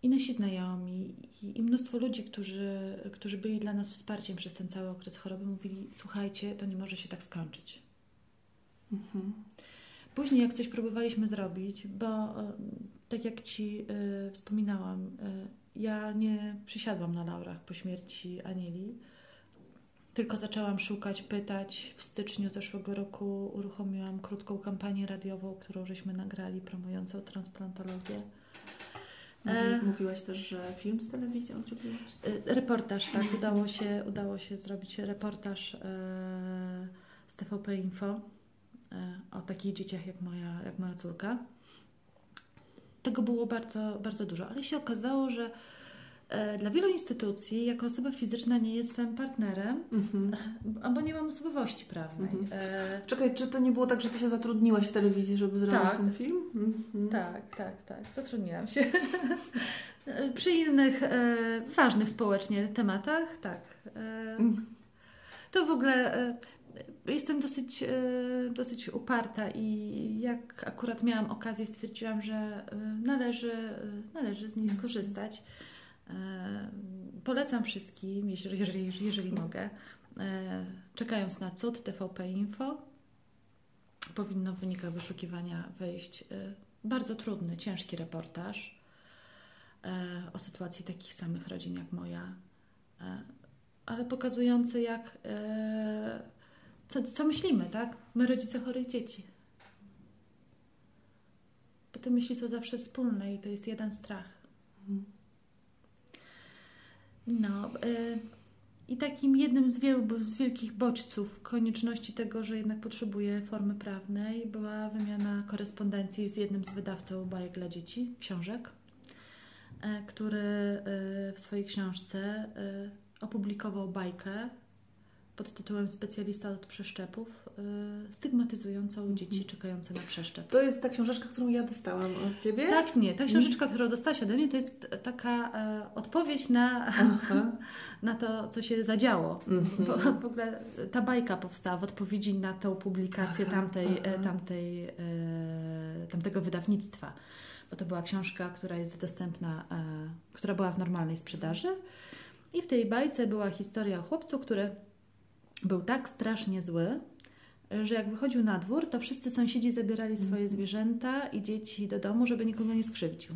I nasi znajomi, i, i mnóstwo ludzi, którzy, którzy byli dla nas wsparciem przez ten cały okres choroby, mówili: Słuchajcie, to nie może się tak skończyć. Mhm. Później, jak coś próbowaliśmy zrobić, bo e, tak jak Ci e, wspominałam, e, ja nie przysiadłam na laurach po śmierci Anieli, tylko zaczęłam szukać, pytać. W styczniu zeszłego roku uruchomiłam krótką kampanię radiową, którą żeśmy nagrali, promującą transplantologię. Mówi, mówiłaś też, że film z telewizją zrobiłaś? Reportaż, tak, udało się, udało się zrobić reportaż z TVP Info o takich dzieciach jak moja, jak moja córka. Tego było bardzo, bardzo dużo, ale się okazało, że e, dla wielu instytucji, jako osoba fizyczna, nie jestem partnerem, Mhm. albo nie mam osobowości prawnej. Mhm. E, Czekaj, czy to nie było tak, że ty się zatrudniłaś w telewizji, żeby zrobić Tak. ten film? Mhm. Tak, tak, tak. Zatrudniłam się. Przy innych e, ważnych społecznie tematach, tak. E, to w ogóle e, jestem dosyć, e, dosyć uparta i jak akurat miałam okazję, stwierdziłam, że e, należy, e, należy z niej Mhm. skorzystać. Polecam wszystkim, jeżeli, jeżeli, jeżeli mogę, czekając na cud TVP Info, powinno w wynikach wyszukiwania wejść bardzo trudny, ciężki reportaż o sytuacji takich samych rodzin jak moja, ale pokazujący jak co, co myślimy, tak? My rodzice chorych dzieci. Bo te myśli są zawsze wspólne i to jest jeden strach. Mhm. No, y, i takim jednym z wielu, z wielkich bodźców konieczności tego, że jednak potrzebuję formy prawnej, była wymiana korespondencji z jednym z wydawców bajek dla dzieci, książek, e, który y, w swojej książce y, opublikował bajkę pod tytułem Specjalista od przeszczepów, y, stygmatyzującą dzieci czekające na przeszczep. To jest ta książeczka, którą ja dostałam od ciebie? Tak, nie. Ta książeczka, którą dostałaś ode mnie, to jest taka e, odpowiedź na, na to, co się zadziało. Mhm. Bo w ogóle ta bajka powstała w odpowiedzi na tą publikację Aha, tamtej, e, aha. tamtej, e, tamtego wydawnictwa. Bo to była książka, która jest dostępna, e, która była w normalnej sprzedaży. I w tej bajce była historia o chłopcu, który był tak strasznie zły, że jak wychodził na dwór, to wszyscy sąsiedzi zabierali swoje zwierzęta i dzieci do domu, żeby nikogo nie skrzywdził.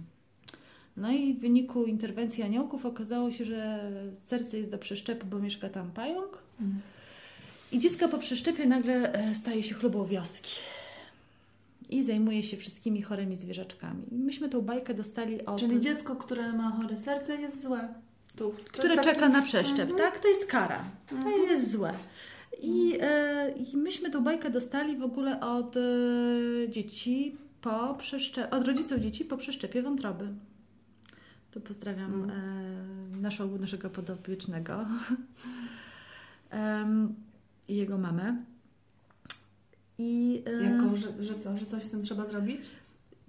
No i w wyniku interwencji aniołków okazało się, że serce jest do przeszczepu, bo mieszka tam pająk. Mhm. I dziecko po przeszczepie nagle e, staje się chlubą wioski. I zajmuje się wszystkimi chorymi zwierzaczkami. Myśmy tą bajkę dostali od... Czyli dziecko, które ma chore serce jest złe. To, to które czeka taki- na przeszczep, Mhm. tak? To jest kara. To Mhm. jest złe. I, e, I myśmy tą bajkę dostali w ogóle od e, dzieci po przeszczepie, od rodziców dzieci po przeszczepie wątroby. Tu pozdrawiam Mm. e, naszą, naszego podopiecznego i jego mamę. I, Jako, że, że co, że coś z tym trzeba zrobić?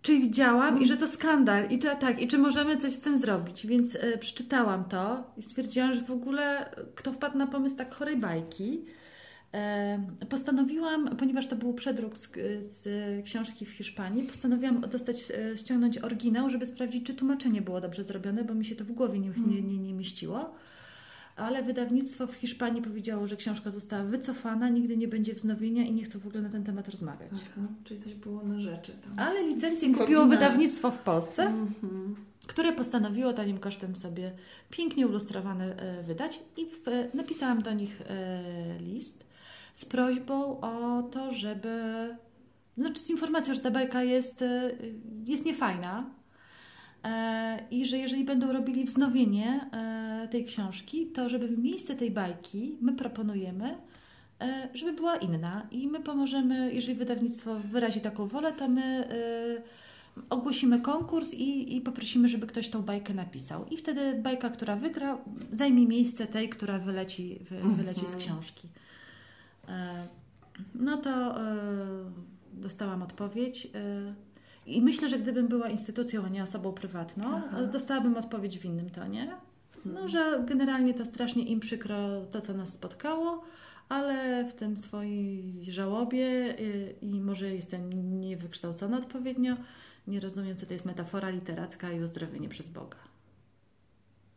Czy widziałam i że to skandal i czy tak, i czy możemy coś z tym zrobić. Więc e, przeczytałam to i stwierdziłam, że w ogóle e, kto wpadł na pomysł tak chorej bajki. E, postanowiłam, ponieważ to był przedruk z, z książki w Hiszpanii, postanowiłam dostać, ściągnąć oryginał, żeby sprawdzić, czy tłumaczenie było dobrze zrobione, bo mi się to w głowie nie, nie, nie, nie mieściło. Ale wydawnictwo w Hiszpanii powiedziało, że książka została wycofana, nigdy nie będzie wznowienia i nie chcą w ogóle na ten temat rozmawiać. Aha, czyli coś było na rzeczy tam. Ale licencję kupiło wydawnictwo w Polsce, Mhm. które postanowiło tanim kosztem sobie pięknie ilustrowane e, wydać i w, e, napisałam do nich e, list z prośbą o to, żeby znaczy z informacją, że ta bajka jest, jest niefajna i że jeżeli będą robili wznowienie e, tej książki, to żeby w miejsce tej bajki my proponujemy, e, żeby była inna i my pomożemy, jeżeli wydawnictwo wyrazi taką wolę, to my e, ogłosimy konkurs i, i poprosimy, żeby ktoś tą bajkę napisał. I wtedy bajka, która wygra, zajmie miejsce tej, która wyleci, wy, Mhm. wyleci z książki. E, No to e, dostałam odpowiedź. I myślę, że gdybym była instytucją, a nie osobą prywatną, Aha. dostałabym odpowiedź w innym tonie. No, że generalnie to strasznie im przykro to, co nas spotkało, ale w tym swojej żałobie y, i może jestem niewykształcona odpowiednio, nie rozumiem, co to jest metafora literacka i uzdrowienie przez Boga.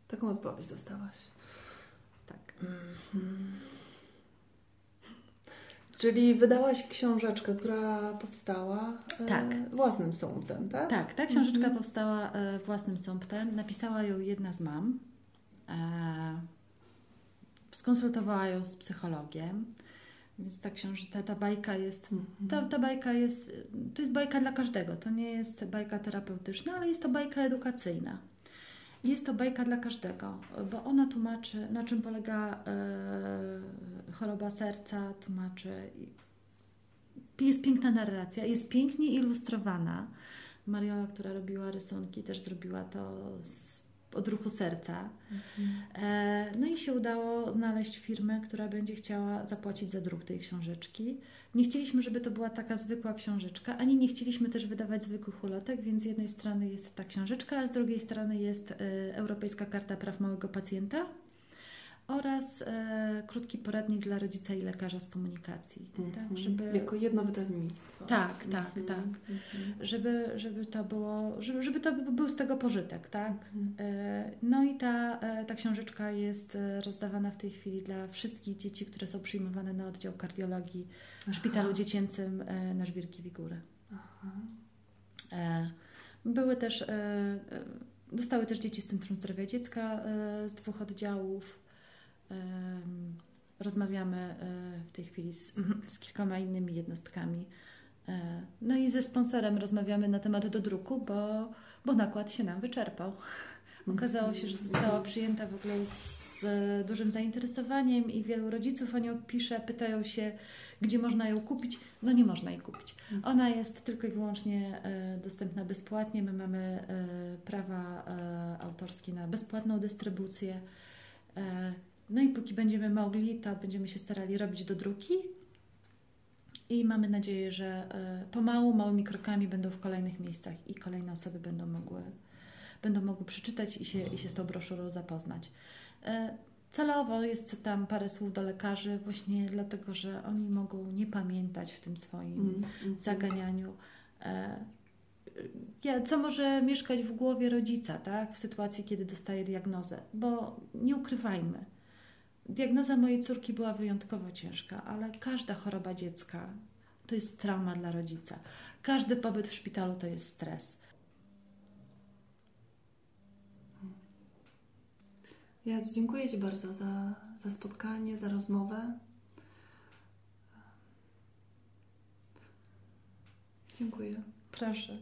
Taką odpowiedź dostałaś. Tak. Czyli wydałaś książeczkę, która powstała e, Tak. własnym sumptem, tak? Tak, ta książeczka Mhm. powstała e, własnym sumptem. Napisała ją jedna z mam. E, skonsultowała ją z psychologiem. Więc ta książka, ta, ta bajka jest Mhm. Ta, ta bajka jest, to jest bajka dla każdego. To nie jest bajka terapeutyczna, ale jest to bajka edukacyjna. Jest to bajka dla każdego, bo ona tłumaczy, na czym polega e, choroba serca, tłumaczy. Jest piękna narracja, jest pięknie ilustrowana. Mariola, która robiła rysunki, też zrobiła to z odruchu serca. E, No i się udało znaleźć firmę, która będzie chciała zapłacić za druk tej książeczki. Nie chcieliśmy, żeby to była taka zwykła książeczka, ani nie chcieliśmy też wydawać zwykłych ulotek, więc z jednej strony jest ta książeczka, a z drugiej strony jest e, Europejska Karta Praw Małego Pacjenta oraz e, krótki poradnik dla rodzica i lekarza z komunikacji. Mhm. Tak, żeby... Jako jedno wydawnictwo. Tak, tak, Mhm. tak. Mhm. Żeby, żeby to było, żeby, żeby to był z tego pożytek, tak? Mhm. E, No i ta, e, ta książeczka jest e, rozdawana w tej chwili dla wszystkich dzieci, które są przyjmowane na oddział kardiologii w szpitalu dziecięcym e, na Żwirki Wigury. Aha. E, Były też, dostały też dzieci z Centrum Zdrowia Dziecka z dwóch oddziałów. Rozmawiamy e, w tej chwili z, z kilkoma innymi jednostkami. E, No i ze sponsorem rozmawiamy na temat dodruku, bo, bo nakład się nam wyczerpał. Okazało się, że została przyjęta w ogóle z e, dużym zainteresowaniem i wielu rodziców o nią pisze, pytają się, gdzie można ją kupić. No nie można jej kupić. Ona jest tylko i wyłącznie dostępna bezpłatnie. My mamy prawa autorskie na bezpłatną dystrybucję. No i póki będziemy mogli, to będziemy się starali robić do druki. I mamy nadzieję, że e, pomału, małymi krokami będą w kolejnych miejscach i kolejne osoby będą mogły, będą mogły przeczytać i się, i się z tą broszurą zapoznać. E, Celowo jest tam parę słów do lekarzy, właśnie dlatego, że oni mogą nie pamiętać w tym swoim Mhm. Mhm. zaganianiu. E, co może mieszkać w głowie rodzica, tak, w sytuacji, kiedy dostaje diagnozę? Bo nie ukrywajmy, Diagnoza mojej córki była wyjątkowo ciężka, ale każda choroba dziecka to jest trauma dla rodzica. Każdy pobyt w szpitalu to jest stres. Ja dziękuję Ci bardzo za, za spotkanie, za rozmowę. Dziękuję. Proszę.